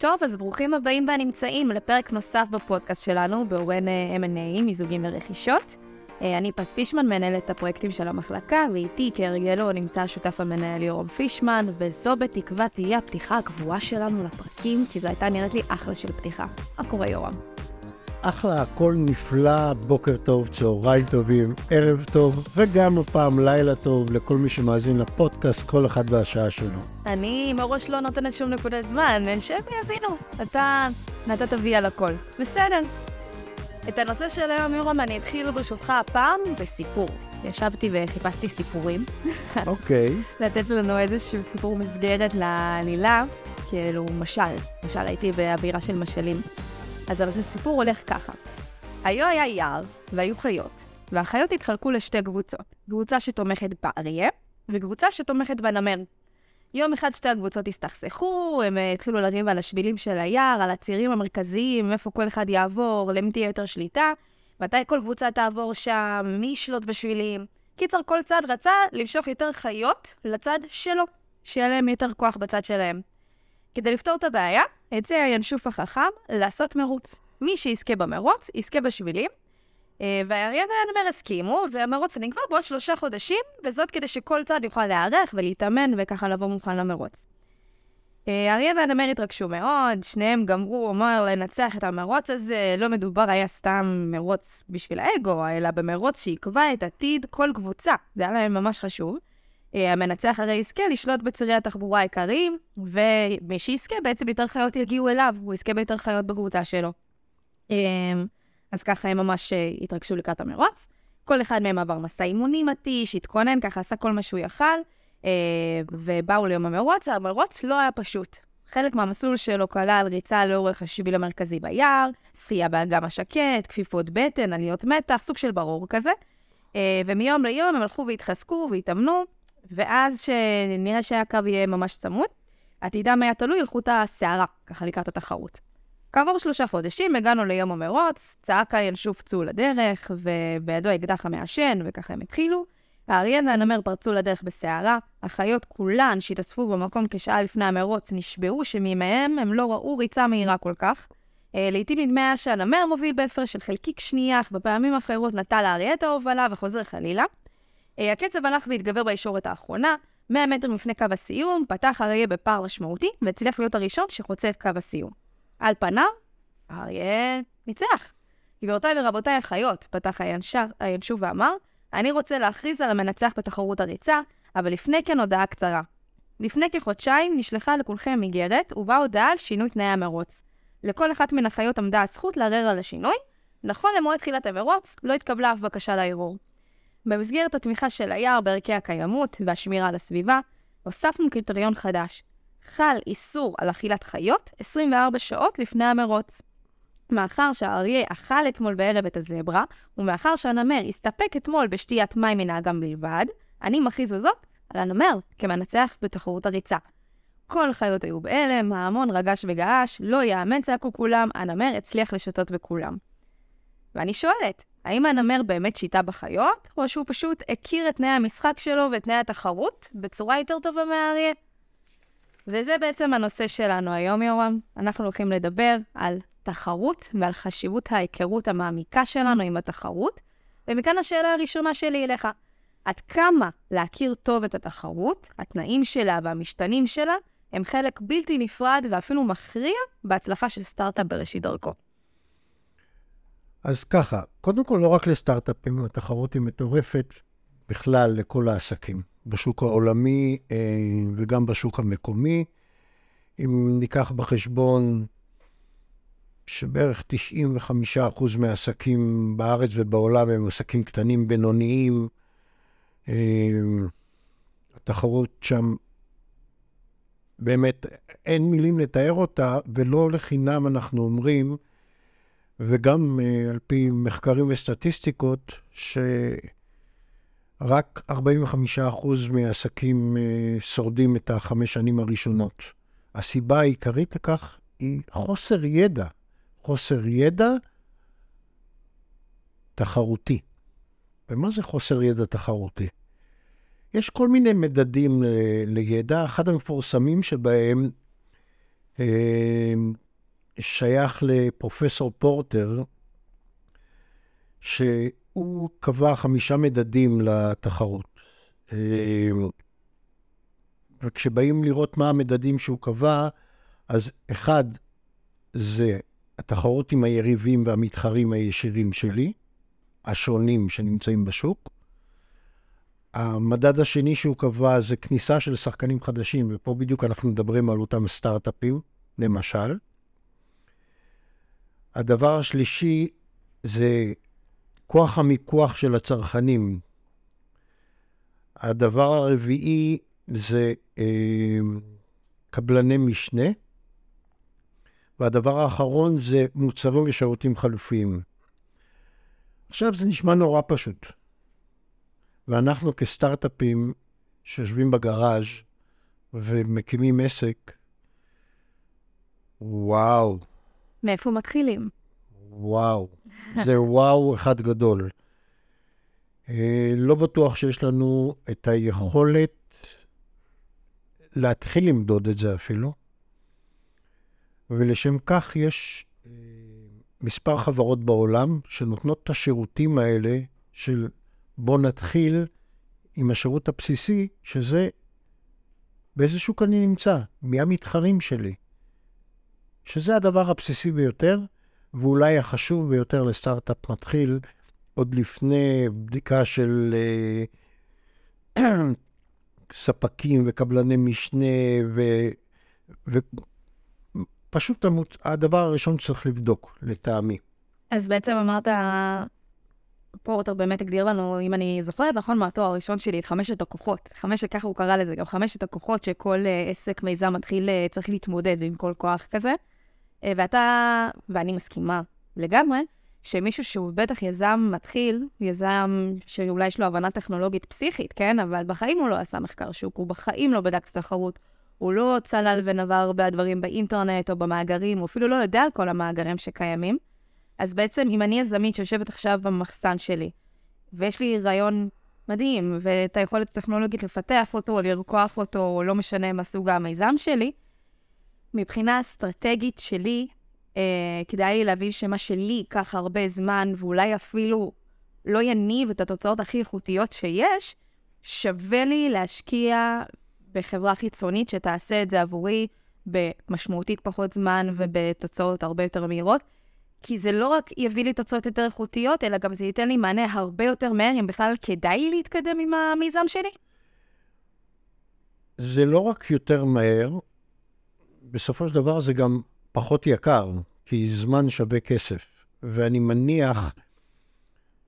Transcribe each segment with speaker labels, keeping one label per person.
Speaker 1: טוב, אז ברוכים הבאים והנמצאים לפרק נוסף בפודקאסט שלנו, באורן M&A, מיזוגים ורכישות. אה, אני פס פישמן, מנהלת הפרויקטים של המחלקה, ואיתי כהרגלו נמצא השותף המנהל יורם פישמן, וזו בתקווה תהיה הפתיחה הקבועה שלנו לפרקים, כי זו הייתה נראית לי אחלה של פתיחה. מה קורה יורם?
Speaker 2: אחלה, הכל נפלא, בוקר טוב, צהריים טובים, ערב טוב, וגם הפעם לילה טוב לכל מי שמאזין לפודקאסט, כל אחד והשעה שלו.
Speaker 1: אני מראש לא נותנת שום נקודת זמן, שב ויאזינו. אתה נתת וי על הכל. בסדר. את הנושא של היום, יורם, אני אתחיל ברשותך הפעם בסיפור. ישבתי וחיפשתי סיפורים.
Speaker 2: אוקיי.
Speaker 1: Okay. לתת לנו איזשהו סיפור מסגרת לעלילה, כאילו משל. משל הייתי באווירה של משלים. אז הסיפור הולך ככה. היו היה יער, והיו חיות, והחיות התחלקו לשתי קבוצות. קבוצה שתומכת באריה, וקבוצה שתומכת בנמר. יום אחד שתי הקבוצות הסתכסכו, הם אה, התחילו לריב על השבילים של היער, על הצירים המרכזיים, איפה כל אחד יעבור, למי תהיה יותר שליטה, מתי כל קבוצה תעבור שם, מי ישלוט בשבילים. קיצר, כל צד רצה למשוך יותר חיות לצד שלו, שיהיה להם יותר כוח בצד שלהם. כדי לפתור את הבעיה, הציע הינשוף החכם לעשות מרוץ. מי שיזכה במרוץ, יזכה בשבילים. אה, והאריה והנמר הסכימו, והמרוץ נגמר בעוד שלושה חודשים, וזאת כדי שכל צד יוכל להיערך ולהתאמן וככה לבוא מוכן למרוץ. אה, האריה והנמר התרגשו מאוד, שניהם גמרו, אומר, לנצח את המרוץ הזה, לא מדובר היה סתם מרוץ בשביל האגו, אלא במרוץ שיקבע את עתיד כל קבוצה. זה היה להם ממש חשוב. אה, המנצח הרי יזכה לשלוט בצירי התחבורה העיקריים, ומי שיזכה בעצם יותר חיות יגיעו אליו, הוא יזכה ביותר חיות בקבוצה שלו. אה, אז ככה הם ממש אה, התרגשו לקראת המרוץ. כל אחד מהם עבר מסע אימונים מתיש, התכונן, ככה עשה כל מה שהוא יכל, ובאו ליום המרוץ. המרוץ לא היה פשוט. חלק מהמסלול שלו כלל ריצה לאורך השביל המרכזי ביער, שחייה באגם השקט, כפיפות בטן, עליות מתח, סוג של ברור כזה. ומיום ליום הם הלכו והתחזקו והתאמנו, ואז שנראה שהקו יהיה ממש צמוד, עתידם היה תלוי על חוט השערה, ככה לקראת התחרות. כעבור שלושה חודשים הגענו ליום המרוץ, צעק הינשוף צאו לדרך, ובידו אקדח המעשן, וככה הם התחילו. האריה והנמר פרצו לדרך בסערה, החיות כולן שהתאספו במקום כשעה לפני המרוץ נשבעו שמימיהם הם לא ראו ריצה מהירה כל כך. אה, לעתים נדמה היה שהנמר מוביל בהפרש של חלקיק שנייה, אך בפעמים אחרות נטל האריה את ההובלה וחוזר חלילה. אה, הקצב הלך והתגבר בישורת האחרונה, 100 מטר לפני קו הסיום, פתח אריה בפער משמעותי, והצליח להיות הראשון שחוצה את קו הסיום. על פניו, אריה ניצח. גבירותיי ורבותיי החיות, פתח הינשוף ואמר, אני רוצה להכריז על המנצח בתחרות הריצה, אבל לפני כן הודעה קצרה. לפני כחודשיים נשלחה לכולכם איגרת, ובה הודעה על שינוי תנאי המרוץ. לכל אחת מן החיות עמדה הזכות לערער על השינוי. נכון למועד תחילת המרוץ, לא התקבלה אף בקשה לערעור. במסגרת התמיכה של היער בערכי הקיימות והשמירה על הסביבה, הוספנו קריטריון חדש. חל איסור על אכילת חיות 24 שעות לפני המרוץ. מאחר שהאריה אכל אתמול בערב את הזברה, ומאחר שהנמר הסתפק אתמול בשתיית מים מן האגם בלבד, אני מכריז בזאת על הנמר כמנצח בתחרות הריצה. כל החיות היו בהלם, ההמון רגש וגעש, לא יאמן צעקו כולם, הנמר הצליח לשתות בכולם. ואני שואלת, האם הנמר באמת שיטה בחיות, או שהוא פשוט הכיר את תנאי המשחק שלו ואת תנאי התחרות בצורה יותר טובה מהאריה? וזה בעצם הנושא שלנו היום, יורם. אנחנו הולכים לדבר על תחרות ועל חשיבות ההיכרות המעמיקה שלנו עם התחרות. ומכאן השאלה הראשונה שלי אליך. עד כמה להכיר טוב את התחרות, התנאים שלה והמשתנים שלה, הם חלק בלתי נפרד ואפילו מכריע בהצלחה של סטארט-אפ בראשית דרכו.
Speaker 2: אז ככה, קודם כל, לא רק לסטארט-אפים, התחרות היא מטורפת בכלל לכל העסקים, בשוק העולמי אה, וגם בשוק המקומי. אם ניקח בחשבון שבערך 95% מהעסקים בארץ ובעולם הם עסקים קטנים, בינוניים, אה, התחרות שם, באמת, אין מילים לתאר אותה, ולא לחינם אנחנו אומרים, וגם uh, על פי מחקרים וסטטיסטיקות, שרק 45% מהעסקים uh, שורדים את החמש שנים הראשונות. הסיבה העיקרית לכך היא חוסר ידע. חוסר ידע תחרותי. ומה זה חוסר ידע תחרותי? יש כל מיני מדדים ל- לידע, אחד המפורסמים שבהם שייך לפרופסור פורטר, שהוא קבע חמישה מדדים לתחרות. אה, וכשבאים לראות מה המדדים שהוא קבע, אז אחד זה התחרות עם היריבים והמתחרים הישירים שלי, השונים שנמצאים בשוק. המדד השני שהוא קבע זה כניסה של שחקנים חדשים, ופה בדיוק אנחנו מדברים על אותם סטארט-אפים, למשל. הדבר השלישי זה כוח המיקוח של הצרכנים. הדבר הרביעי זה אה, קבלני משנה. והדבר האחרון זה מוצרים ושירותים חלופיים. עכשיו זה נשמע נורא פשוט. ואנחנו כסטארט-אפים שיושבים בגראז' ומקימים עסק, וואו.
Speaker 1: מאיפה מתחילים?
Speaker 2: וואו. זה וואו אחד גדול. אה, לא בטוח שיש לנו את היכולת להתחיל למדוד את זה אפילו. ולשם כך יש אה, מספר חברות בעולם שנותנות את השירותים האלה של בוא נתחיל עם השירות הבסיסי, שזה באיזה שוק אני נמצא, מי המתחרים שלי. שזה הדבר הבסיסי ביותר, ואולי החשוב ביותר לסטארט-אפ מתחיל, עוד לפני בדיקה של uh, ספקים וקבלני משנה, ו, ופשוט המוצ... הדבר הראשון שצריך לבדוק, לטעמי.
Speaker 1: אז בעצם אמרת, פורטר באמת הגדיר לנו, אם אני זוכרת נכון מהתואר הראשון שלי, את חמשת הכוחות. חמשת, ככה הוא קרא לזה, גם חמשת הכוחות שכל uh, עסק, מיזם מתחיל, uh, צריך להתמודד עם כל כוח כזה. Uh, ואתה, ואני מסכימה לגמרי, שמישהו שהוא בטח יזם מתחיל, יזם שאולי יש לו הבנה טכנולוגית פסיכית, כן? אבל בחיים הוא לא עשה מחקר שוק, הוא בחיים לא בדק את התחרות. הוא לא צלל ונבר הרבה הדברים באינטרנט או במאגרים, הוא אפילו לא יודע על כל המאגרים שקיימים. אז בעצם, אם אני יזמית שיושבת עכשיו במחסן שלי, ויש לי רעיון מדהים, ואת היכולת הטכנולוגית לפתח אותו, או לרקוח אותו, או לא משנה מה סוג המיזם שלי, מבחינה אסטרטגית שלי, אה, כדאי לי להבין שמה שלי ייקח הרבה זמן, ואולי אפילו לא יניב את התוצאות הכי איכותיות שיש, שווה לי להשקיע בחברה חיצונית שתעשה את זה עבורי במשמעותית פחות זמן ובתוצאות הרבה יותר מהירות. כי זה לא רק יביא לי תוצאות יותר איכותיות, אלא גם זה ייתן לי מענה הרבה יותר מהר, אם בכלל כדאי להתקדם עם המיזם שלי.
Speaker 2: זה לא רק יותר מהר, בסופו של דבר זה גם פחות יקר, כי זמן שווה כסף. ואני מניח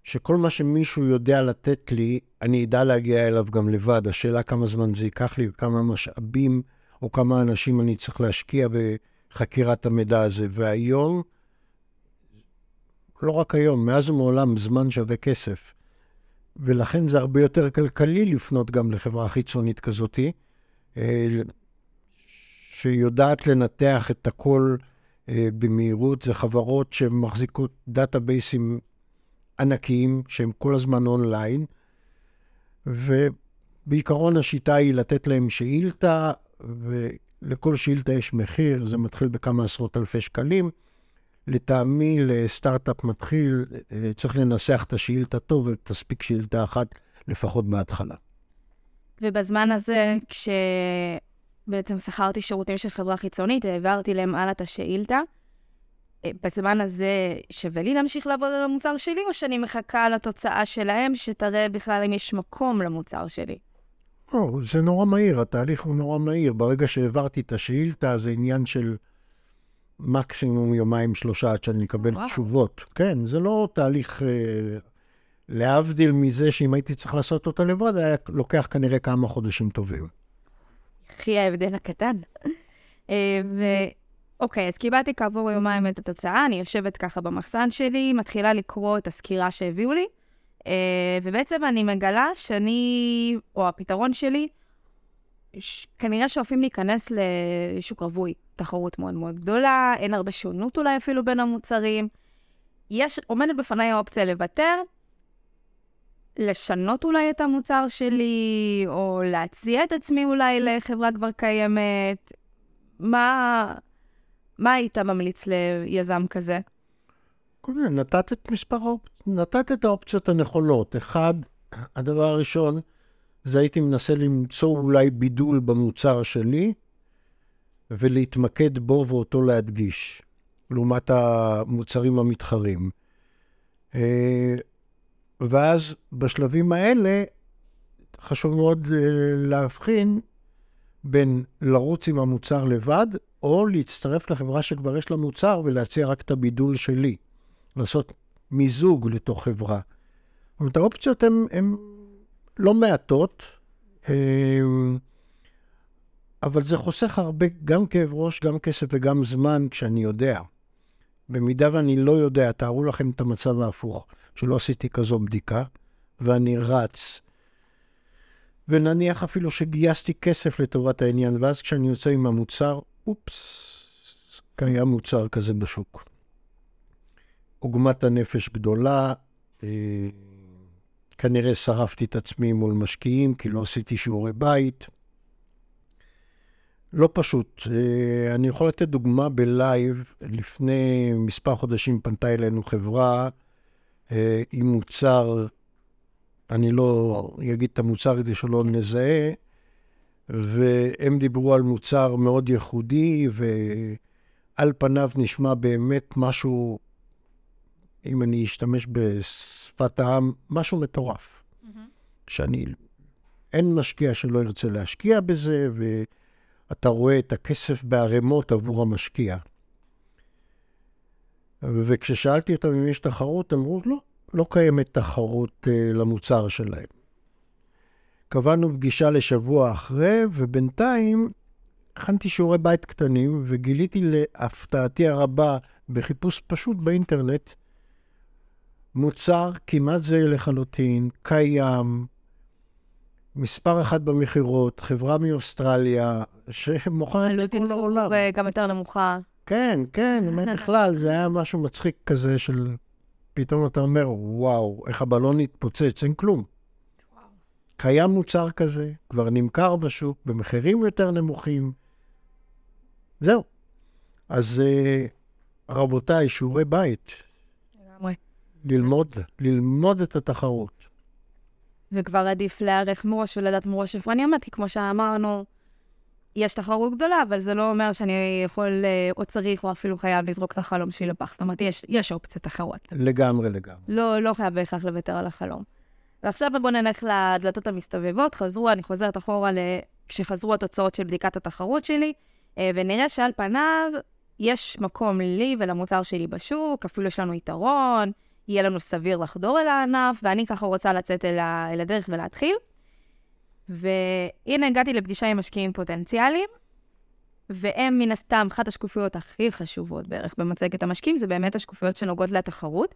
Speaker 2: שכל מה שמישהו יודע לתת לי, אני אדע להגיע אליו גם לבד. השאלה כמה זמן זה ייקח לי, וכמה משאבים או כמה אנשים אני צריך להשקיע בחקירת המידע הזה. והיום, לא רק היום, מאז ומעולם זמן שווה כסף. ולכן זה הרבה יותר כלכלי לפנות גם לחברה חיצונית כזאתי, אה, שיודעת לנתח את הכל אה, במהירות. זה חברות שמחזיקות databaseים ענקיים, שהם כל הזמן אונליין, ובעיקרון השיטה היא לתת להם שאילתה, ולכל שאילתה יש מחיר, זה מתחיל בכמה עשרות אלפי שקלים. לטעמי, לסטארט-אפ מתחיל, אה, צריך לנסח את השאילתה טוב, ותספיק שאילתה אחת לפחות בהתחלה.
Speaker 1: ובזמן הזה, כשבעצם שכרתי שירותים של חברה חיצונית, העברתי להם הלאה את השאילתה, אה, בזמן הזה שווה לי להמשיך לעבוד על המוצר שלי, או שאני מחכה לתוצאה שלהם, שתראה בכלל אם יש מקום למוצר שלי?
Speaker 2: לא, זה נורא מהיר, התהליך הוא נורא מהיר. ברגע שהעברתי את השאילתה, זה עניין של מקסימום יומיים, שלושה, עד שאני אקבל וואו. תשובות. כן, זה לא תהליך... אה, להבדיל מזה שאם הייתי צריך לעשות אותה לבד, היה לוקח כנראה כמה חודשים טובים.
Speaker 1: הכי ההבדל הקטן. אה, אוקיי, אז קיבלתי כעבור יומיים את התוצאה, אני יושבת ככה במחסן שלי, מתחילה לקרוא את הסקירה שהביאו לי, אה, ובעצם אני מגלה שאני, או הפתרון שלי, ש... כנראה שואפים להיכנס לשוק רווי, תחרות מאוד מאוד גדולה, אין הרבה שונות אולי אפילו בין המוצרים. יש, עומדת בפניי האופציה לוותר, לשנות אולי את המוצר שלי, או להציע את עצמי אולי לחברה כבר קיימת. מה, מה היית ממליץ ליזם כזה?
Speaker 2: קודם כל, נתת את מספר האופציות, נתת את האופציות הנכונות. אחד, הדבר הראשון, זה הייתי מנסה למצוא אולי בידול במוצר שלי, ולהתמקד בו ואותו להדגיש, לעומת המוצרים המתחרים. ואז בשלבים האלה, חשוב מאוד אה, להבחין בין לרוץ עם המוצר לבד, או להצטרף לחברה שכבר יש לה מוצר ולהציע רק את הבידול שלי. לעשות מיזוג לתוך חברה. זאת אומרת, האופציות הן לא מעטות, אה, אבל זה חוסך הרבה, גם כאב ראש, גם כסף וגם זמן, כשאני יודע. במידה ואני לא יודע, תארו לכם את המצב ההפוך, שלא עשיתי כזו בדיקה, ואני רץ. ונניח אפילו שגייסתי כסף לטובת העניין, ואז כשאני יוצא עם המוצר, אופס, קיים מוצר כזה בשוק. עוגמת הנפש גדולה, אה, כנראה שרפתי את עצמי מול משקיעים, כי לא עשיתי שיעורי בית. לא פשוט. אה, אני יכול לתת דוגמה בלייב. לפני מספר חודשים פנתה אלינו חברה אה, עם מוצר, אני לא אגיד את המוצר כדי שלא נזהה, והם דיברו על מוצר מאוד ייחודי, ועל פניו נשמע באמת משהו, אם אני אשתמש בשפת העם, משהו מטורף. Mm-hmm. שאני, אין משקיע שלא ירצה להשקיע בזה, ו... אתה רואה את הכסף בערימות עבור המשקיע. וכששאלתי אותם אם יש תחרות, אמרו, לא, לא קיימת תחרות uh, למוצר שלהם. קבענו פגישה לשבוע אחרי, ובינתיים הכנתי שיעורי בית קטנים, וגיליתי להפתעתי הרבה, בחיפוש פשוט באינטרנט, מוצר כמעט זהה לחלוטין, קיים, מספר אחת במכירות, חברה מאוסטרליה, שמוכרת
Speaker 1: לכל העולם. עלות גם יותר נמוכה.
Speaker 2: כן, כן, באמת בכלל, זה היה משהו מצחיק כזה של... פתאום אתה אומר, וואו, איך הבלון התפוצץ, אין כלום. וואו. קיים מוצר כזה, כבר נמכר בשוק, במחירים יותר נמוכים. זהו. אז uh, רבותיי, שיעורי בית. לגמרי. ללמוד, ללמוד את התחרות.
Speaker 1: וכבר עדיף להיערך מראש ולדעת מראש איפה אני עומד, כי כמו שאמרנו, יש תחרות גדולה, אבל זה לא אומר שאני יכול אה, או צריך או אפילו חייב לזרוק את החלום שלי לפח. זאת אומרת, יש, יש אופציות אחרות.
Speaker 2: לגמרי, לגמרי.
Speaker 1: לא, לא חייב בהכרח לוותר על החלום. ועכשיו בואו נלך לדלתות המסתובבות. חזרו, אני חוזרת אחורה. כשחזרו התוצאות של בדיקת התחרות שלי, אה, ונראה שעל פניו יש מקום לי ולמוצר שלי בשוק, אפילו יש לנו יתרון. יהיה לנו סביר לחדור אל הענף, ואני ככה רוצה לצאת אל, ה, אל הדרך ולהתחיל. והנה הגעתי לפגישה עם משקיעים פוטנציאליים, והם מן הסתם, אחת השקופיות הכי חשובות בערך במצגת המשקיעים, זה באמת השקופיות שנוגעות לתחרות.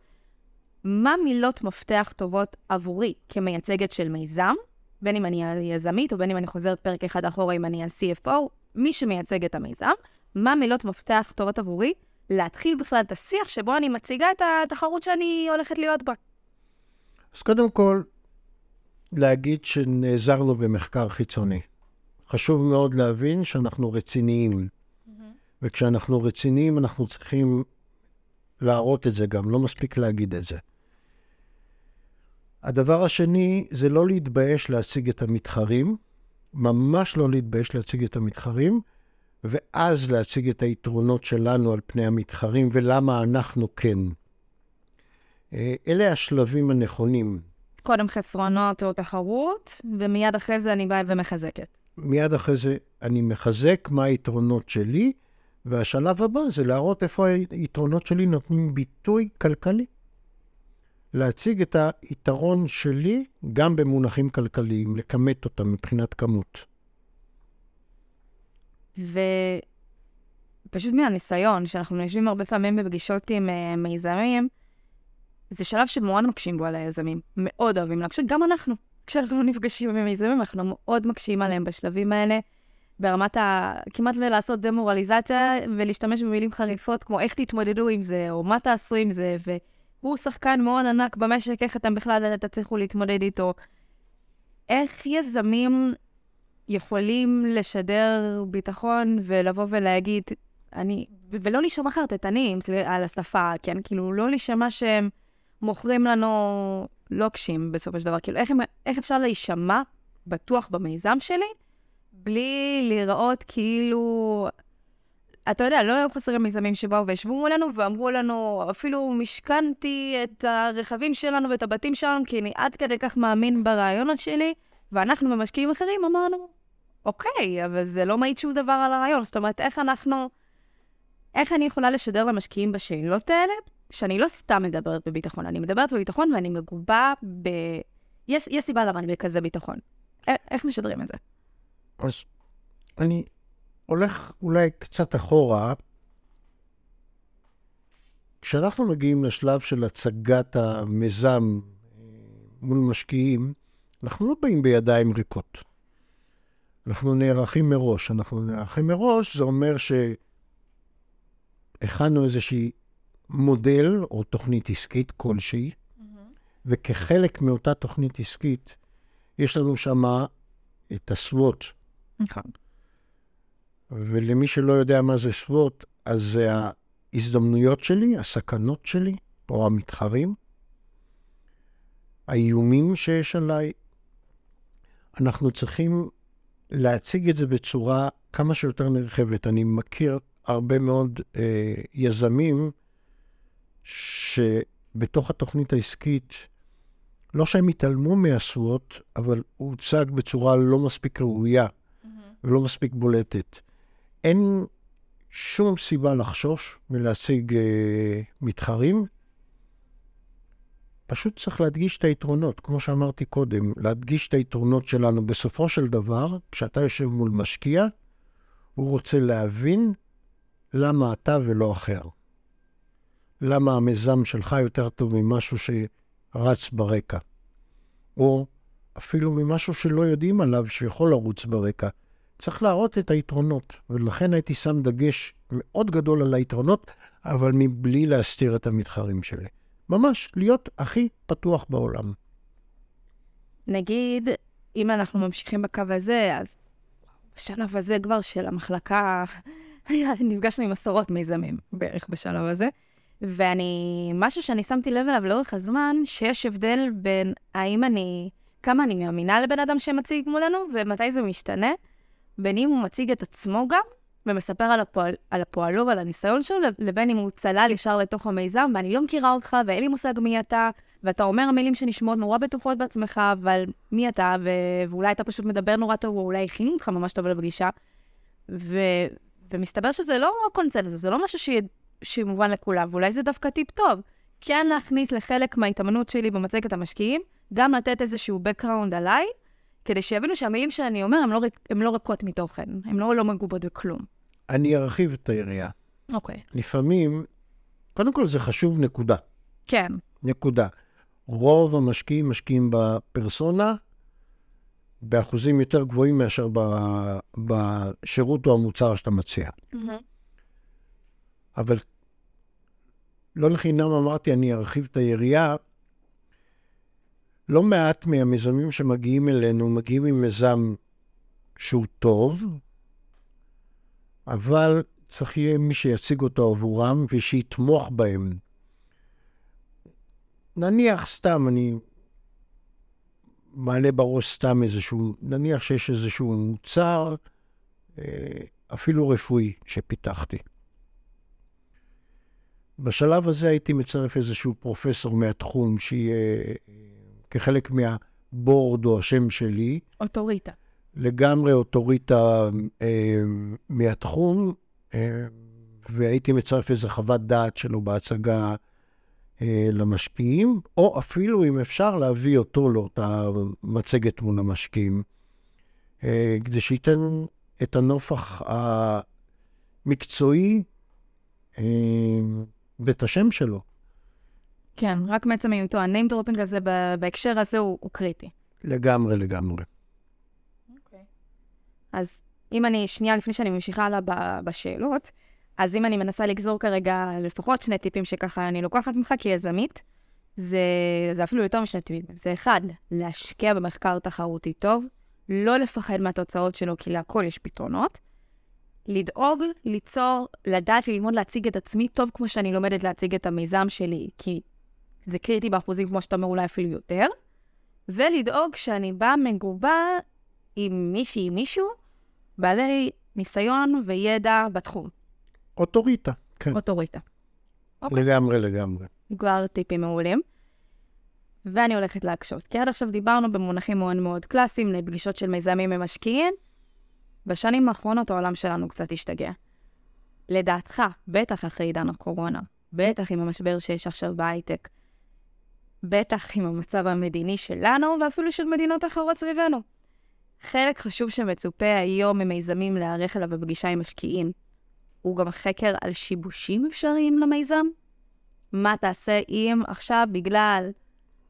Speaker 1: מה מילות מפתח טובות עבורי כמייצגת של מיזם, בין אם אני יזמית או בין אם אני חוזרת פרק אחד אחורה אם אני ה-CFO, מי שמייצג את המיזם, מה מילות מפתח טובות עבורי להתחיל בכלל את השיח שבו אני מציגה את התחרות שאני הולכת להיות בה.
Speaker 2: אז קודם כל, להגיד שנעזרנו במחקר חיצוני. חשוב מאוד להבין שאנחנו רציניים. Mm-hmm. וכשאנחנו רציניים, אנחנו צריכים להראות את זה גם, לא מספיק להגיד את זה. הדבר השני זה לא להתבייש להציג את המתחרים, ממש לא להתבייש להציג את המתחרים, ואז להציג את היתרונות שלנו על פני המתחרים ולמה אנחנו כן. אה, אלה השלבים הנכונים.
Speaker 1: קודם חסרונות או תחרות, ומיד אחרי זה אני באה ומחזקת.
Speaker 2: מיד אחרי זה אני מחזק מה היתרונות שלי, והשלב הבא זה להראות איפה היתרונות שלי נותנים ביטוי כלכלי. להציג את היתרון שלי גם במונחים כלכליים, לכמת אותם מבחינת כמות.
Speaker 1: ופשוט מהניסיון, שאנחנו יושבים הרבה פעמים בפגישות עם uh, מיזמים, זה שלב שמאוד מקשים בו על היזמים. מאוד אוהבים להקשיב, גם אנחנו. כשאנחנו נפגשים עם מיזמים, אנחנו מאוד מקשים עליהם בשלבים האלה, ברמת ה... כמעט לעשות דמורליזציה ולהשתמש במילים חריפות, כמו איך תתמודדו עם זה, או מה תעשו עם זה, והוא שחקן מאוד ענק במשק, איך אתם בכלל תצליחו להתמודד איתו. איך יזמים יכולים לשדר ביטחון ולבוא ולהגיד, אני, ולא להישמע חרטטנים על השפה, כן? כאילו, לא להישמע שהם מוכרים לנו לוקשים בסופו של דבר. כאילו, איך, איך אפשר להישמע בטוח במיזם שלי, בלי להיראות כאילו... אתה יודע, לא היו חסרים מיזמים שבאו וישבו מולנו ואמרו לנו, אפילו משכנתי את הרכבים שלנו ואת הבתים שלנו, כי אני עד כדי כך מאמין ברעיונות שלי, ואנחנו ומשקיעים אחרים אמרנו, אוקיי, אבל זה לא מעיד שום דבר על הרעיון. זאת אומרת, איך אנחנו... איך אני יכולה לשדר למשקיעים בשאלות האלה, שאני לא סתם מדברת בביטחון, אני מדברת בביטחון ואני מגובה ב... יש, יש סיבה למה אני בכזה ביטחון. איך משדרים את זה?
Speaker 2: אז אני הולך אולי קצת אחורה. כשאנחנו מגיעים לשלב של הצגת המיזם אה, מול משקיעים, אנחנו לא באים בידיים ריקות. אנחנו נערכים מראש. אנחנו נערכים מראש, זה אומר שהכנו איזושהי מודל או תוכנית עסקית כלשהי, mm-hmm. וכחלק מאותה תוכנית עסקית, יש לנו שם את הסוואט.
Speaker 1: נכון.
Speaker 2: ולמי שלא יודע מה זה סוואט, אז זה ההזדמנויות שלי, הסכנות שלי, או המתחרים, האיומים שיש עליי. אנחנו צריכים להציג את זה בצורה כמה שיותר נרחבת. אני מכיר הרבה מאוד אה, יזמים שבתוך התוכנית העסקית, לא שהם התעלמו מהסוואט, אבל הוא הוצג בצורה לא מספיק ראויה mm-hmm. ולא מספיק בולטת. אין שום סיבה לחשוש מלהציג אה, מתחרים. פשוט צריך להדגיש את היתרונות, כמו שאמרתי קודם, להדגיש את היתרונות שלנו. בסופו של דבר, כשאתה יושב מול משקיע, הוא רוצה להבין למה אתה ולא אחר. למה המיזם שלך יותר טוב ממשהו שרץ ברקע. או אפילו ממשהו שלא יודעים עליו שיכול לרוץ ברקע. צריך להראות את היתרונות, ולכן הייתי שם דגש מאוד גדול על היתרונות, אבל מבלי להסתיר את המתחרים שלי. ממש להיות הכי פתוח בעולם.
Speaker 1: נגיד, אם אנחנו ממשיכים בקו הזה, אז בשלב הזה כבר של המחלקה, נפגשנו עם עשרות מיזמים בערך בשלב הזה. ואני, משהו שאני שמתי לב אליו לאורך הזמן, שיש הבדל בין האם אני, כמה אני מאמינה לבן אדם שמציג מולנו, ומתי זה משתנה, בין אם הוא מציג את עצמו גם, ומספר על, הפועל, על הפועלו ועל הניסיון שלו, לבין אם הוא צלל ישר לתוך המיזם, ואני לא מכירה אותך, ואין לי מושג מי אתה, ואתה אומר מילים שנשמעות נורא בטוחות בעצמך, אבל מי אתה, ו... ואולי אתה פשוט מדבר נורא טוב, או אולי הכינו אותך ממש טוב לפגישה. ו... ומסתבר שזה לא קונצנזוס, זה לא משהו ש... שמובן לכולם, ואולי זה דווקא טיפ טוב. כן להכניס לחלק מההתאמנות שלי במצגת המשקיעים, גם לתת איזשהו background עליי, כדי שיבינו שהמילים שאני אומר הן לא, לא ריקות מתוכן, הן לא, לא מגובות בכלום.
Speaker 2: אני ארחיב את היריעה.
Speaker 1: אוקיי. Okay.
Speaker 2: לפעמים, קודם כל זה חשוב, נקודה.
Speaker 1: כן.
Speaker 2: נקודה. רוב המשקיעים משקיעים בפרסונה באחוזים יותר גבוהים מאשר ב, בשירות או המוצר שאתה מציע. Mm-hmm. אבל לא לחינם אמרתי, אני ארחיב את היריעה. לא מעט מהמיזמים שמגיעים אלינו מגיעים עם מיזם שהוא טוב, אבל צריך יהיה מי שיציג אותו עבורם ושיתמוך בהם. נניח סתם, אני מעלה בראש סתם איזשהו, נניח שיש איזשהו מוצר, אה, אפילו רפואי, שפיתחתי. בשלב הזה הייתי מצרף איזשהו פרופסור מהתחום, שיהיה כחלק מהבורד או השם שלי.
Speaker 1: אוטוריטה.
Speaker 2: לגמרי אוטוריטה אה, מהתחום, אה, והייתי מצרף איזה חוות דעת שלו בהצגה אה, למשקיעים, או אפילו, אם אפשר, להביא אותו לאותה מצגת מול המשקיעים, אה, כדי שייתן את הנופח המקצועי אה, ואת השם שלו.
Speaker 1: כן, רק מעצם היותו, ה-name dropping הזה בהקשר הזה הוא, הוא קריטי.
Speaker 2: לגמרי, לגמרי.
Speaker 1: אז אם אני, שנייה לפני שאני ממשיכה הלאה בשאלות, אז אם אני מנסה לגזור כרגע לפחות שני טיפים שככה אני לוקחת ממך כיזמית, זה, זה אפילו יותר משני טיפים. זה אחד, להשקיע במחקר תחרותי טוב, לא לפחד מהתוצאות שלו, כי להכל יש פתרונות. לדאוג, ליצור, לדעת ללמוד להציג את עצמי טוב כמו שאני לומדת להציג את המיזם שלי, כי זה קריטי באחוזים, כמו שאתה אומר, אולי אפילו יותר, ולדאוג שאני באה מגובה עם מישהי, מישהו, בעלי ניסיון וידע בתחום.
Speaker 2: אוטוריטה, כן.
Speaker 1: אוטוריטה. אוקיי.
Speaker 2: לגמרי, לגמרי.
Speaker 1: כבר טיפים מעולים. ואני הולכת להקשות. כי עד עכשיו דיברנו במונחים מאוד מאוד קלאסיים לפגישות של מיזמים ומשקיעים. בשנים האחרונות העולם שלנו קצת השתגע. לדעתך, בטח אחרי עידן הקורונה, בטח עם המשבר שיש עכשיו בהייטק, בטח עם המצב המדיני שלנו ואפילו של מדינות אחרות סביבנו. חלק חשוב שמצופה היום ממיזמים להיערך אליו בפגישה עם משקיעים, הוא גם חקר על שיבושים אפשריים למיזם? מה תעשה אם עכשיו בגלל,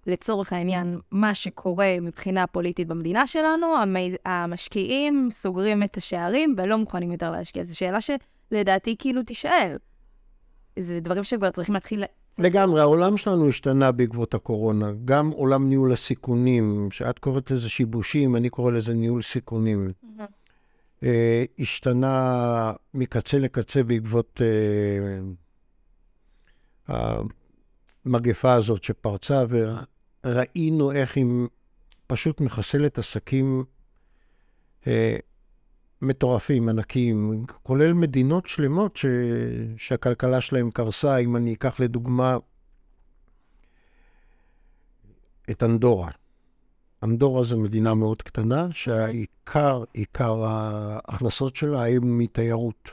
Speaker 1: לצורך העניין, מה שקורה מבחינה פוליטית במדינה שלנו, המי... המשקיעים סוגרים את השערים ולא מוכנים יותר להשקיע? זו שאלה שלדעתי כאילו תישאל. זה דברים שכבר צריכים להתחיל...
Speaker 2: לגמרי, העולם שלנו השתנה בעקבות הקורונה. גם עולם ניהול הסיכונים, שאת קוראת לזה שיבושים, אני קורא לזה ניהול סיכונים. Mm-hmm. אה, השתנה מקצה לקצה בעקבות אה, המגפה הזאת שפרצה, וראינו איך היא פשוט מחסלת עסקים אה, מטורפים, ענקיים, כולל מדינות שלמות ש... שהכלכלה שלהם קרסה. אם אני אקח לדוגמה את אנדורה. אנדורה זו מדינה מאוד קטנה, שהעיקר, עיקר ההכנסות שלה היו מתיירות.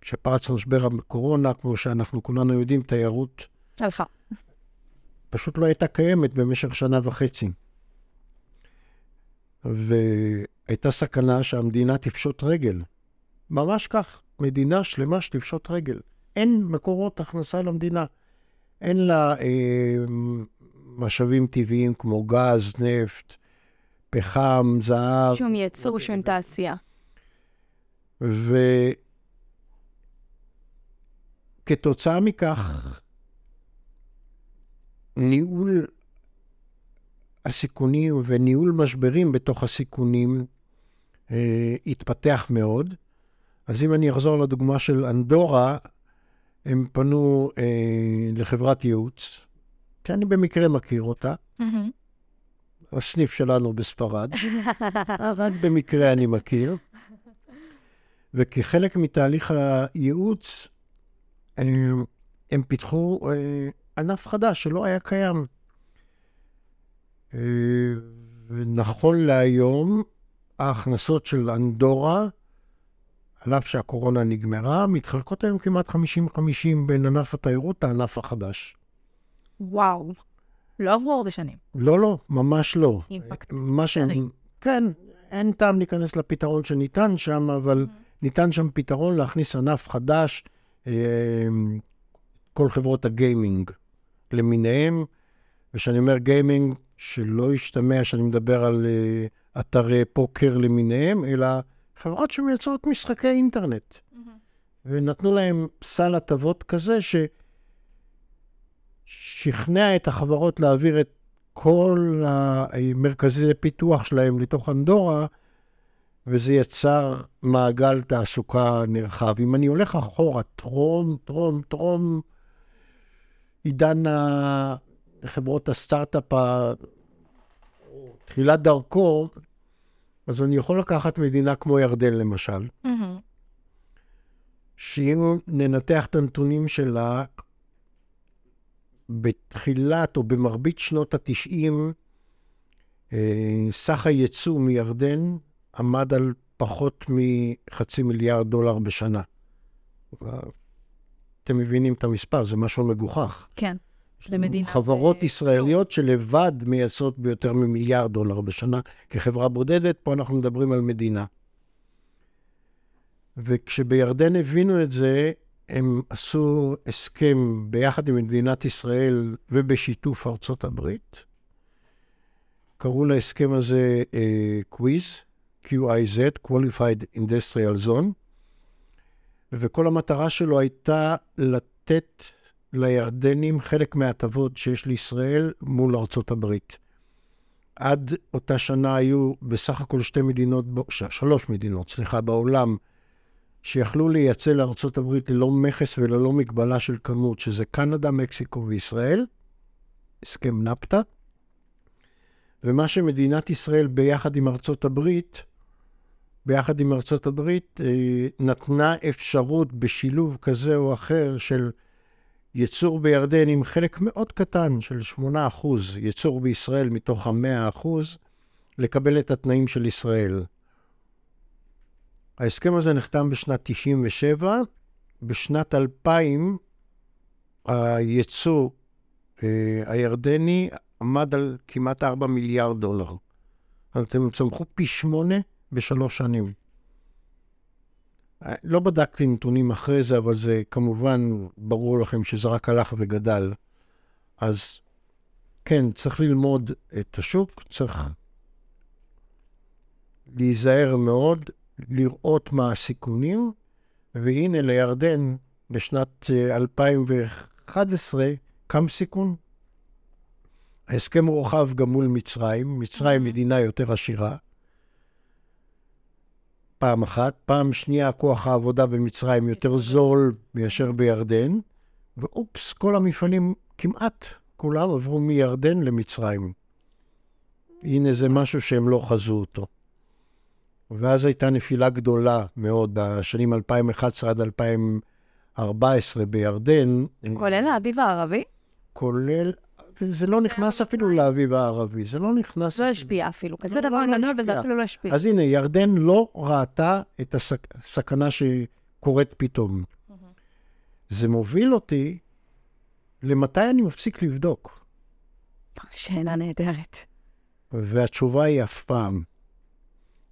Speaker 2: כשפרץ משבר הקורונה, כמו שאנחנו כולנו יודעים, תיירות...
Speaker 1: הלכה.
Speaker 2: פשוט לא הייתה קיימת במשך שנה וחצי. והייתה סכנה שהמדינה תפשוט רגל. ממש כך, מדינה שלמה שתפשוט רגל. אין מקורות הכנסה למדינה. אין לה אה, משאבים טבעיים כמו גז, נפט, פחם, זהב.
Speaker 1: שום ייצור, שום תעשייה.
Speaker 2: וכתוצאה מכך, ניהול הסיכונים וניהול משברים בתוך הסיכונים אה, התפתח מאוד. אז אם אני אחזור לדוגמה של אנדורה, הם פנו אה, לחברת ייעוץ, שאני במקרה מכיר אותה. הסניף שלנו בספרד, רק במקרה אני מכיר. וכחלק מתהליך הייעוץ, הם, הם פיתחו אה, ענף חדש שלא היה קיים. אה, ונכון להיום, ההכנסות של אנדורה, על אף שהקורונה נגמרה, מתחלקות היום כמעט 50-50 בין ענף התיירות לענף החדש.
Speaker 1: וואו, לא עברו הרבה שנים.
Speaker 2: לא, לא, ממש לא.
Speaker 1: אימפקט.
Speaker 2: מה ש... כן, אין טעם להיכנס לפתרון שניתן שם, אבל mm-hmm. ניתן שם פתרון להכניס ענף חדש, אה, כל חברות הגיימינג למיניהם, וכשאני אומר גיימינג, שלא ישתמע שאני מדבר על uh, אתרי פוקר למיניהם, אלא חברות שמייצרות משחקי אינטרנט. Mm-hmm. ונתנו להם סל הטבות כזה ששכנע את החברות להעביר את כל המרכזי הפיתוח שלהם לתוך אנדורה, וזה יצר מעגל תעסוקה נרחב. אם אני הולך אחורה, טרום, טרום, טרום עידן חברות הסטארט-אפ, תחילת דרכו, אז אני יכול לקחת מדינה כמו ירדן, למשל, mm-hmm. שאם ננתח את הנתונים שלה, בתחילת או במרבית שנות ה-90, אה, סך הייצוא מירדן עמד על פחות מחצי מיליארד דולר בשנה. אתם מבינים את המספר, זה משהו מגוחך.
Speaker 1: כן. למדינה.
Speaker 2: חברות זה... ישראליות לא. שלבד מייצרות ביותר ממיליארד דולר בשנה כחברה בודדת, פה אנחנו מדברים על מדינה. וכשבירדן הבינו את זה, הם עשו הסכם ביחד עם מדינת ישראל ובשיתוף ארצות הברית. קראו להסכם הזה uh, QIZ, QIZ, Qualified Industrial Zone, וכל המטרה שלו הייתה לתת לירדנים חלק מההטבות שיש לישראל מול ארצות הברית. עד אותה שנה היו בסך הכל שתי מדינות, שלוש מדינות, סליחה, בעולם שיכלו לייצא לארצות הברית ללא מכס וללא מגבלה של כמות, שזה קנדה, מקסיקו וישראל, הסכם נפטה. ומה שמדינת ישראל ביחד עם ארצות הברית, ביחד עם ארצות הברית, אה, נתנה אפשרות בשילוב כזה או אחר של ייצור בירדן עם חלק מאוד קטן של 8% ייצור בישראל מתוך ה-100%, לקבל את התנאים של ישראל. ההסכם הזה נחתם בשנת 97, בשנת 2000 הייצוא אה, הירדני עמד על כמעט 4 מיליארד דולר. אז הם צמחו פי שמונה בשלוש שנים. לא בדקתי נתונים אחרי זה, אבל זה כמובן ברור לכם שזה רק הלך וגדל. אז כן, צריך ללמוד את השוק, צריך להיזהר מאוד, לראות מה הסיכונים, והנה לירדן בשנת 2011 אה, קם סיכון. ההסכם הורחב גם מול מצרים, מצרים מדינה יותר עשירה. פעם אחת. פעם שנייה, כוח העבודה במצרים יותר זול מאשר בירדן, ואופס, כל המפעלים, כמעט כולם עברו מירדן למצרים. הנה זה משהו שהם לא חזו אותו. ואז הייתה נפילה גדולה מאוד בשנים 2011 עד 2014 בירדן.
Speaker 1: כולל האביב הערבי?
Speaker 2: כולל, זה לא נכנס אפילו לאביב הערבי, זה לא נכנס...
Speaker 1: לא השפיע אפילו, כזה לא, דבר לא גדול וזה אפילו לא השפיע.
Speaker 2: אז הנה, ירדן לא ראתה את הסכנה שקורית פתאום. זה מוביל אותי למתי אני מפסיק לבדוק.
Speaker 1: שאלה נהדרת.
Speaker 2: והתשובה היא אף פעם.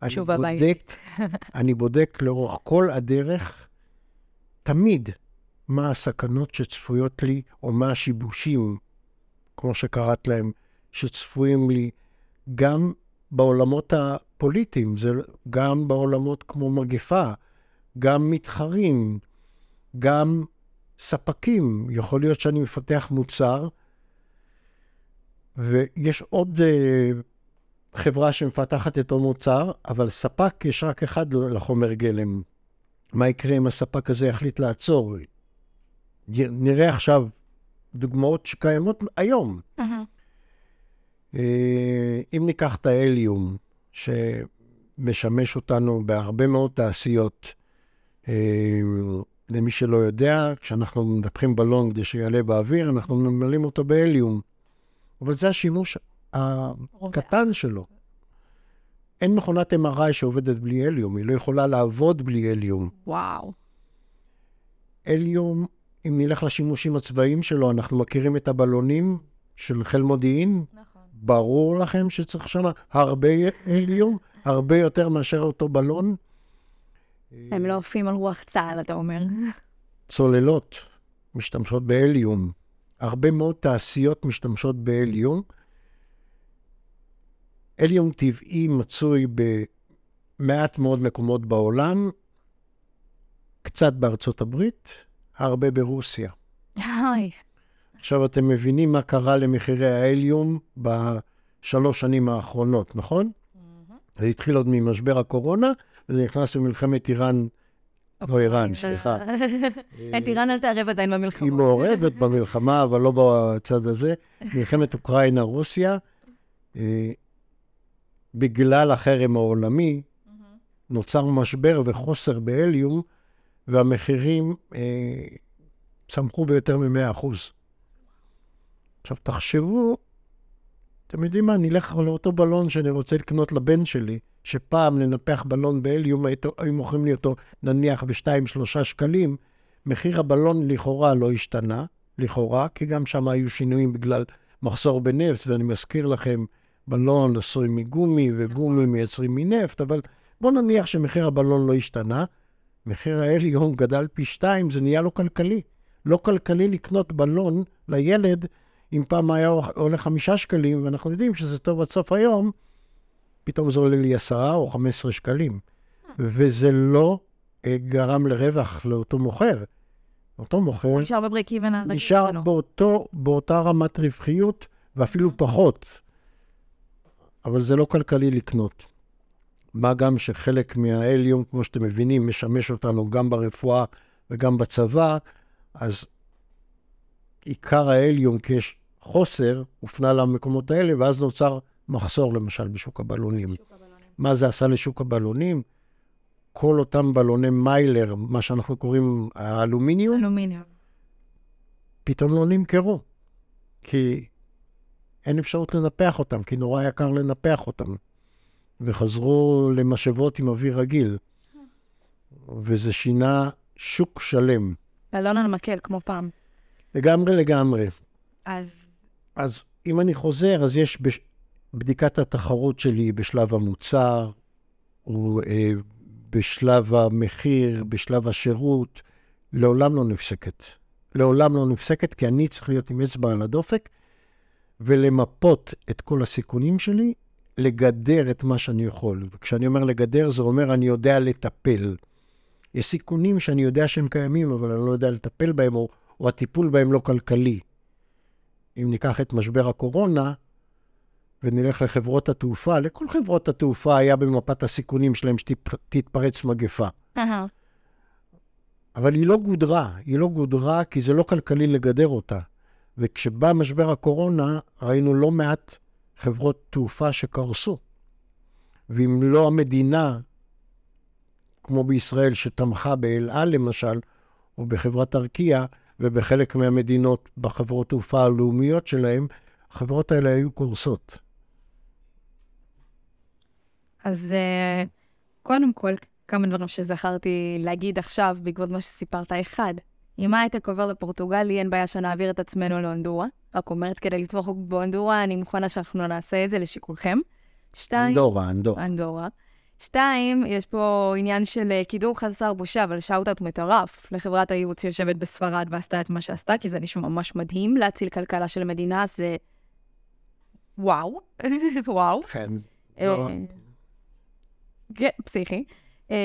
Speaker 1: תשובה בעברית.
Speaker 2: אני בודק לאורך כל הדרך, תמיד, מה הסכנות שצפויות לי, או מה השיבושים, כמו שקראת להם, שצפויים לי, גם בעולמות הפוליטיים, זה גם בעולמות כמו מגפה, גם מתחרים, גם ספקים. יכול להיות שאני מפתח מוצר, ויש עוד uh, חברה שמפתחת את מוצר, אבל ספק יש רק אחד לחומר גלם. מה יקרה אם הספק הזה יחליט לעצור? נראה עכשיו דוגמאות שקיימות היום. Uh-huh. אם ניקח את ההליום, שמשמש אותנו בהרבה מאוד תעשיות, אה, למי שלא יודע, כשאנחנו מנפחים בלון כדי שיעלה באוויר, אנחנו ממלאים אותו בהליום. אבל זה השימוש הקטן שלו. אין מכונת MRI שעובדת בלי הליום, היא לא יכולה לעבוד בלי הליום.
Speaker 1: וואו.
Speaker 2: הליום, אם נלך לשימושים הצבאיים שלו, אנחנו מכירים את הבלונים של חיל מודיעין. נכון. ברור לכם שצריך שם הרבה הליום, הרבה יותר מאשר אותו בלון.
Speaker 1: הם לא עפים על רוח צה"ל, אתה אומר.
Speaker 2: צוללות משתמשות בהליום. הרבה מאוד תעשיות משתמשות בהליום. הליום טבעי מצוי במעט מאוד מקומות בעולם, קצת בארצות הברית, הרבה ברוסיה.
Speaker 1: היי.
Speaker 2: עכשיו אתם מבינים מה קרה למחירי ההליום בשלוש שנים האחרונות, נכון? זה התחיל עוד ממשבר הקורונה, וזה נכנס למלחמת איראן לא איראן, סליחה.
Speaker 1: את איראן אל תערב עדיין במלחמה.
Speaker 2: היא מעורבת במלחמה, אבל לא בצד הזה. מלחמת אוקראינה-רוסיה, אה, בגלל החרם העולמי, נוצר משבר וחוסר בהליום, והמחירים אה, צמחו ביותר מ-100%. עכשיו, תחשבו, אתם יודעים מה, נלך לאותו בלון שאני רוצה לקנות לבן שלי. שפעם לנפח בלון בהליום, היו מוכרים לי אותו נניח ב-2-3 שקלים, מחיר הבלון לכאורה לא השתנה, לכאורה, כי גם שם היו שינויים בגלל מחסור בנפט, ואני מזכיר לכם, בלון עשוי מגומי, וגומי מייצרים מנפט, אבל בואו נניח שמחיר הבלון לא השתנה, מחיר ההליום גדל פי שתיים, זה נהיה לא כלכלי. לא כלכלי לקנות בלון לילד, אם פעם היה עולה חמישה שקלים, ואנחנו יודעים שזה טוב עד סוף היום, פתאום זה עולה לי עשרה או חמש עשרה שקלים. וזה לא אה, גרם לרווח לאותו מוכר. אותו מוכר...
Speaker 1: נשאר בברייק איבן
Speaker 2: הרגיל שלו. נשאר באותו, באותה רמת רווחיות, ואפילו פחות. אבל זה לא כלכלי לקנות. מה גם שחלק מההליום, כמו שאתם מבינים, משמש אותנו גם ברפואה וגם בצבא, אז עיקר ההליום, כי יש חוסר, הופנה למקומות האלה, ואז נוצר מחסור, למשל, בשוק הבלונים. מה זה עשה לשוק הבלונים? כל אותם בלוני מיילר, מה שאנחנו קוראים האלומיניום,
Speaker 1: אלומיניום.
Speaker 2: פתאום לא נמכרו. כי אין אפשרות לנפח אותם, כי נורא יקר לנפח אותם. וחזרו למשאבות עם אוויר רגיל. וזה שינה שוק שלם.
Speaker 1: בלון על מקל, כמו פעם.
Speaker 2: לגמרי, לגמרי.
Speaker 1: אז...
Speaker 2: אז אם אני חוזר, אז יש בש... בדיקת התחרות שלי בשלב המוצר, או אה, בשלב המחיר, בשלב השירות, לעולם לא נפסקת. לעולם לא נפסקת, כי אני צריך להיות עם אצבע על הדופק ולמפות את כל הסיכונים שלי, לגדר את מה שאני יכול. וכשאני אומר לגדר, זה אומר אני יודע לטפל. יש סיכונים שאני יודע שהם קיימים, אבל אני לא יודע לטפל בהם, או, או הטיפול בהם לא כלכלי. אם ניקח את משבר הקורונה, ונלך לחברות התעופה, לכל חברות התעופה היה במפת הסיכונים שלהם שתתפרץ מגפה. Uh-huh. אבל היא לא גודרה, היא לא גודרה כי זה לא כלכלי לגדר אותה. וכשבא משבר הקורונה, ראינו לא מעט חברות תעופה שקרסו. ואם לא המדינה, כמו בישראל, שתמכה באל על למשל, או בחברת ארקיע, ובחלק מהמדינות בחברות תעופה הלאומיות שלהם, החברות האלה היו קורסות.
Speaker 1: אז uh, קודם כל, כמה דברים שזכרתי להגיד עכשיו בעקבות מה שסיפרת. אחד, אם הייטק עובר לפורטוגל, לי אין בעיה שנעביר את עצמנו להונדורה. רק אומרת, כדי לתמוך בהונדורה, אני מוכנה שאנחנו נעשה את זה לשיקולכם.
Speaker 2: שתיים... אנדורה, אנדורה.
Speaker 1: אנדורה. שתיים, יש פה עניין של אה, קידום חסר בושה, אבל שאוטאוט מטורף לחברת הייעוץ שיושבת בספרד ועשתה את מה שעשתה, כי זה נשמע ממש מדהים. להציל כלכלה של מדינה זה... וואו. וואו.
Speaker 2: כן.
Speaker 1: אה, כן, פסיכי. אה,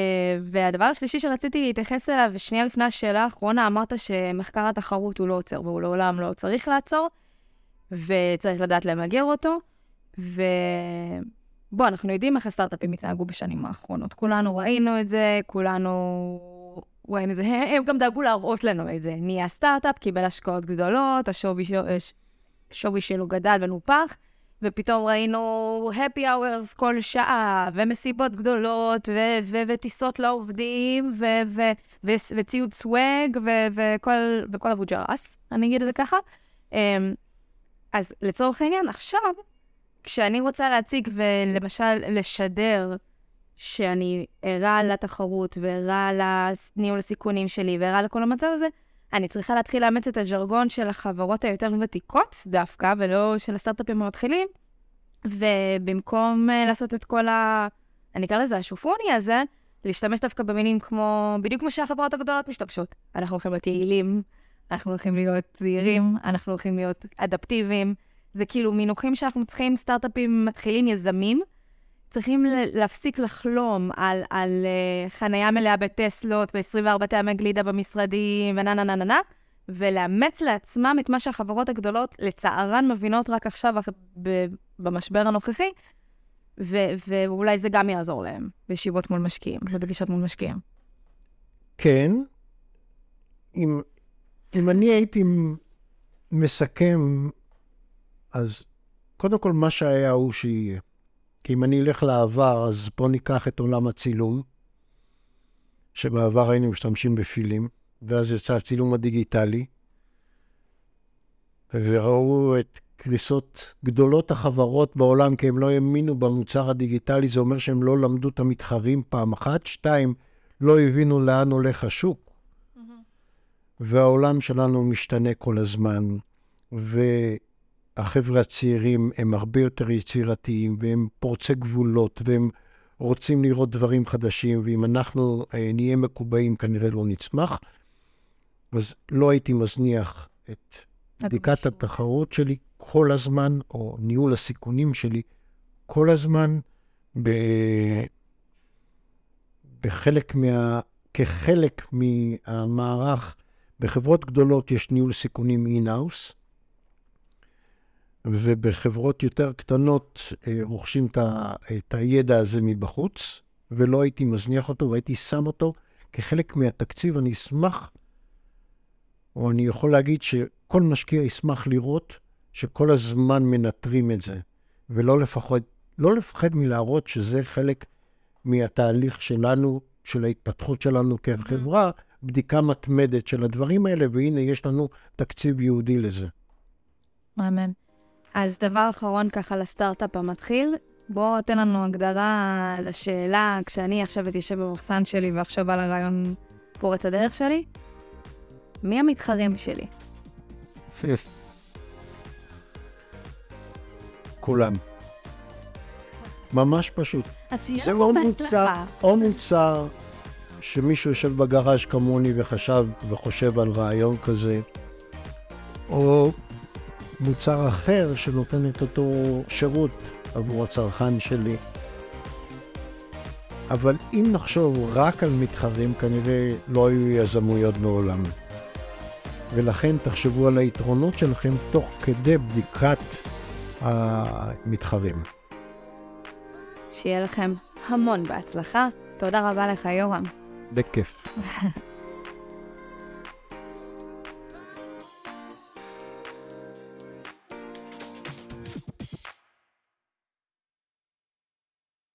Speaker 1: והדבר השלישי שרציתי להתייחס אליו, ושנייה לפני השאלה האחרונה, אמרת שמחקר התחרות הוא לא עוצר, והוא לעולם לא צריך לעצור, וצריך לדעת למגר אותו. ובוא, אנחנו יודעים איך הסטארט-אפים התנהגו בשנים האחרונות. כולנו ראינו את זה, כולנו ראינו את זה, הם גם דאגו להראות לנו את זה. נהיה סטארט-אפ, קיבל השקעות גדולות, השווי שלו גדל ונופח. ופתאום ראינו happy hours כל שעה, ומסיבות גדולות, ו- ו- וטיסות לעובדים, ו- ו- ו- וציוד סוואג, ו- וכל, וכל אבוג'רס, אני אגיד את זה ככה. Um, אז לצורך העניין, עכשיו, כשאני רוצה להציג ולמשל לשדר שאני ערה לתחרות וערה לניהול הסיכונים שלי וערה לכל המצב הזה, אני צריכה להתחיל לאמץ את הז'רגון של החברות היותר ותיקות דווקא, ולא של הסטארט-אפים המתחילים, ובמקום uh, לעשות את כל ה... אני אקרא לזה השופוני הזה, להשתמש דווקא במילים כמו, בדיוק כמו שהחברות הגדולות משתמשות. אנחנו הולכים להיות יעילים, אנחנו הולכים להיות זהירים, אנחנו הולכים להיות אדפטיביים. זה כאילו מינוחים שאנחנו צריכים, סטארט-אפים מתחילים, יזמים, צריכים להפסיק לחלום על, על uh, חנייה מלאה בטסלות ו-24 טעמי גלידה במשרדים ונה נה נה נה נה, ולאמץ לעצמם את מה שהחברות הגדולות, לצערן, מבינות רק עכשיו במשבר הנוכחי, ו- ואולי זה גם יעזור להם בישיבות מול משקיעים, בפגישות מול משקיעים.
Speaker 2: כן. אם, אם אני הייתי מסכם, אז קודם כל, מה שהיה הוא שיהיה. כי אם אני אלך לעבר, אז בואו ניקח את עולם הצילום, שבעבר היינו משתמשים בפילים, ואז יצא הצילום הדיגיטלי, וראו את קריסות גדולות החברות בעולם, כי הם לא האמינו במוצר הדיגיטלי, זה אומר שהם לא למדו את המתחרים פעם אחת. שתיים, לא הבינו לאן הולך השוק. Mm-hmm. והעולם שלנו משתנה כל הזמן, והחבר'ה הצעירים הם הרבה יותר יצירתיים, והם פורצי גבולות, והם רוצים לראות דברים חדשים, ואם אנחנו אה, נהיה מקובעים, כנראה לא נצמח. אז לא הייתי מזניח את בדיקת התחרות שלי כל הזמן, או ניהול הסיכונים שלי כל הזמן, ב... בחלק מה... כחלק מהמערך. בחברות גדולות יש ניהול סיכונים in-house, ובחברות יותר קטנות אה, רוכשים את הידע הזה מבחוץ. ולא הייתי מזניח אותו, והייתי שם אותו כחלק מהתקציב. אני אשמח, או אני יכול להגיד שכל משקיע ישמח לראות שכל הזמן מנטרים את זה, ולא לפחד, לא לפחד מלהראות שזה חלק מהתהליך שלנו, של ההתפתחות שלנו כחברה, בדיקה מתמדת של הדברים האלה, והנה, יש לנו תקציב ייעודי לזה.
Speaker 1: מהמם. אז דבר אחרון ככה לסטארט-אפ המתחיל, בוא תן לנו הגדרה לשאלה, כשאני עכשיו אתיישב במחסן שלי ואחשוב על הרעיון פורץ הדרך שלי, מי המתחרים שלי?
Speaker 2: כולם. ממש פשוט.
Speaker 1: אז שיהיה
Speaker 2: זה
Speaker 1: לנו
Speaker 2: או מוצר,
Speaker 1: בהצלחה.
Speaker 2: או מוצר שמישהו יושב בגראז' כמוני וחשב וחושב על רעיון כזה, או מוצר אחר שנותן את אותו שירות עבור הצרכן שלי. אבל אם נחשוב רק על מתחרים, כנראה לא היו יזמויות בעולם. ולכן תחשבו על היתרונות שלכם תוך כדי בדיקת המתחרים.
Speaker 1: שיהיה לכם המון בהצלחה. תודה רבה לך, יורם.
Speaker 2: בכיף.